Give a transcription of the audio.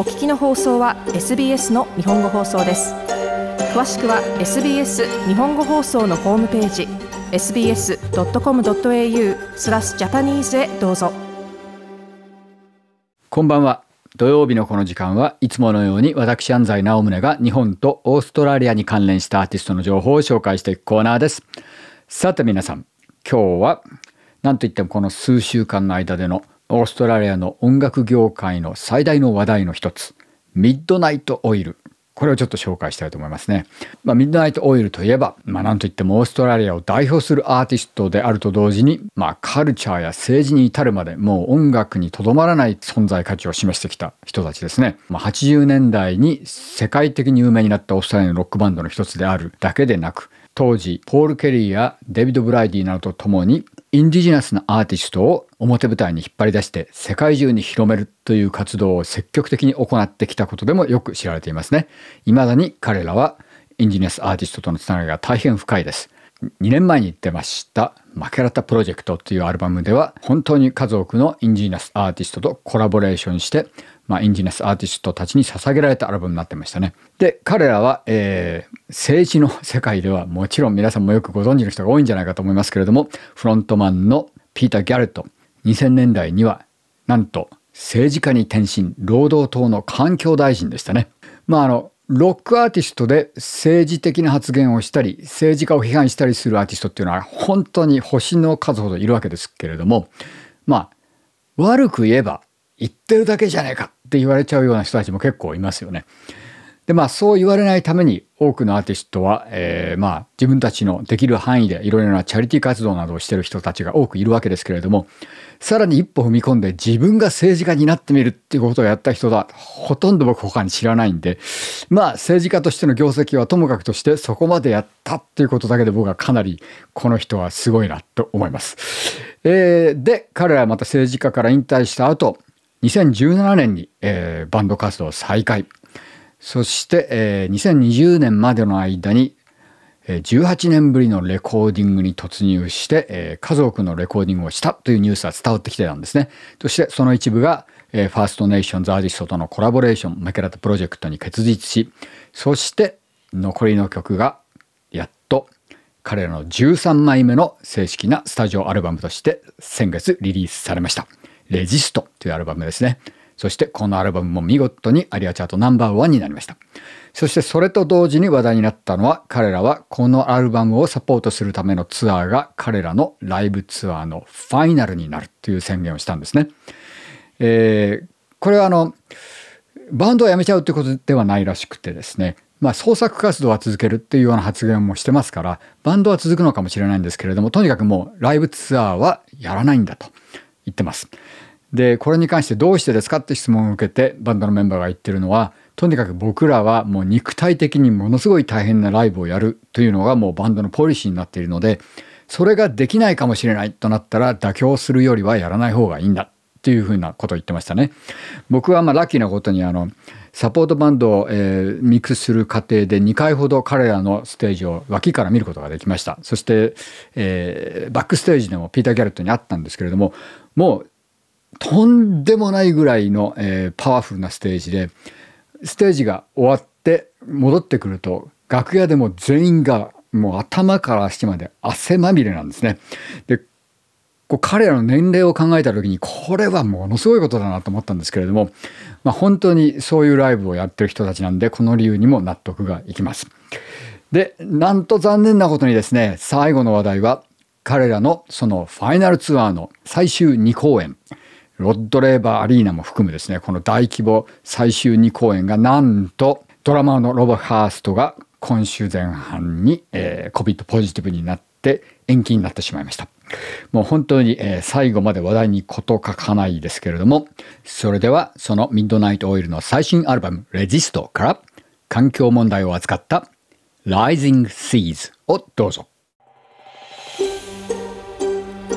お聞きの放送は SBS の日本語放送です。詳しくは SBS 日本語放送のホームページ sbs.com.au スラスジャパニーズへどうぞ。こんばんは。土曜日のこの時間はいつものように私安西直宗が日本とオーストラリアに関連したアーティストの情報を紹介していくコーナーです。さて皆さん今日は何といってもこの数週間の間でのオーストラリアの音楽業界の最大の話題の一つミッドナイトオイルこれをちょっと紹介したいと思いますね。まあ、ミッドナイトオイルといえば、まあ、なんといってもオーストラリアを代表するアーティストであると同時に、まあ、カルチャーや政治に至るまでもう音楽にとどまらない存在価値を示してきた人たちですね。まあ、80年代に世界的に有名になったオーストラリアのロックバンドの一つであるだけでなく、当時ポール・ケリーやデビッド・ブライディなどと共にインディジナスなアーティストを表舞台に引っ張り出して世界中に広めるという活動を積極的に行ってきたことでもよく知られていますね。未だに彼らはインディジナスアーティストとのつながりが大変深いです。2年前に出ましたマケラタプロジェクトというアルバムでは本当に数多くのインディナスアーティストとコラボレーションしてまあ、インディナスアーティストたちに捧げられたアルバムになってましたね。で、彼らは、えー、政治の世界ではもちろん皆さんもよくご存知の人が多いんじゃないかと思いますけれども、フロントマンのピーター・ギャレット、2000年代にはなんと政治家に転身、労働党の環境大臣でしたね。まああの、ロックアーティストで政治的な発言をしたり、政治家を批判したりするアーティストっていうのは本当に星の数ほどいるわけですけれども、まあ、悪く言えば言ってるだけじゃねえかって言われちゃうような人たちも結構いますよね。でまあそう言われないために多くのアーティストは、えー、まあ自分たちのできる範囲でいろいろなチャリティー活動などをしてる人たちが多くいるわけですけれどもさらに一歩踏み込んで自分が政治家になってみるっていうことをやった人はほとんど僕他に知らないんでまあ政治家としての業績はともかくとしてそこまでやったっていうことだけで僕はかなりこの人はすごいなと思います。えー、で彼らはまた政治家から引退した後2017年に、えー、バンド活動再開そして、えー、2020年までの間に18年ぶりのレコーディングに突入して、えー、数多くのレコーディングをしたというニュースが伝わってきてたんですね。そしてその一部が、えー、ファーストネーションズアーティストとのコラボレーションマケラタプロジェクトに結実しそして残りの曲がやっと彼らの13枚目の正式なスタジオアルバムとして先月リリースされました。レジストというアルバムですね。そしてこのアルバムも見事にアリアチャートナンバーワンになりました。そしてそれと同時に話題になったのは彼らはこのアルバムをサポートするためのツアーが彼らのライブツアーのファイナルになるという宣言をしたんですね。えー、これはあのバンドを辞めちゃうということではないらしくてですねまあ、創作活動は続けるっていうような発言もしてますからバンドは続くのかもしれないんですけれどもとにかくもうライブツアーはやらないんだと言ってます。でこれに関してどうしてですかって質問を受けてバンドのメンバーが言ってるのはとにかく僕らはもう肉体的にものすごい大変なライブをやるというのがもうバンドのポリシーになっているのでそれができないかもしれないとなったら妥協するよりはやらない方がいいんだっていうふうなことを言ってましたね。僕はまあラッキーなことにあのサポートバンドを、えー、ミックスする過程で2回ほど彼らのステージを脇から見ることができましたそして、えー、バックステージでもピーター・ギャレットに会ったんですけれどももうとんでもないぐらいの、えー、パワフルなステージでステージが終わって戻ってくると楽屋でも全員がもう頭から足まで汗まみれなんですね。でこう彼らの年齢を考えた時にこれはものすごいことだなと思ったんですけれども、まあ、本当にそういうライブをやってる人たちなんでこの理由にも納得がいきます。でなんと残念なことにですね最後の話題は彼らのそのファイナルツアーの最終2公演ロッドレーバーアリーナも含むですねこの大規模最終2公演がなんとドラマーのロボ・ハーストが今週前半に、えー、COVID ポジティブになって延期になってしまいました。もう本当に、えー、最後まで話題に事欠かないですけれどもそれではそのミッドナイトオイルの最新アルバム「レジスト」から環境問題を扱った「Rising Seas」をどうぞ。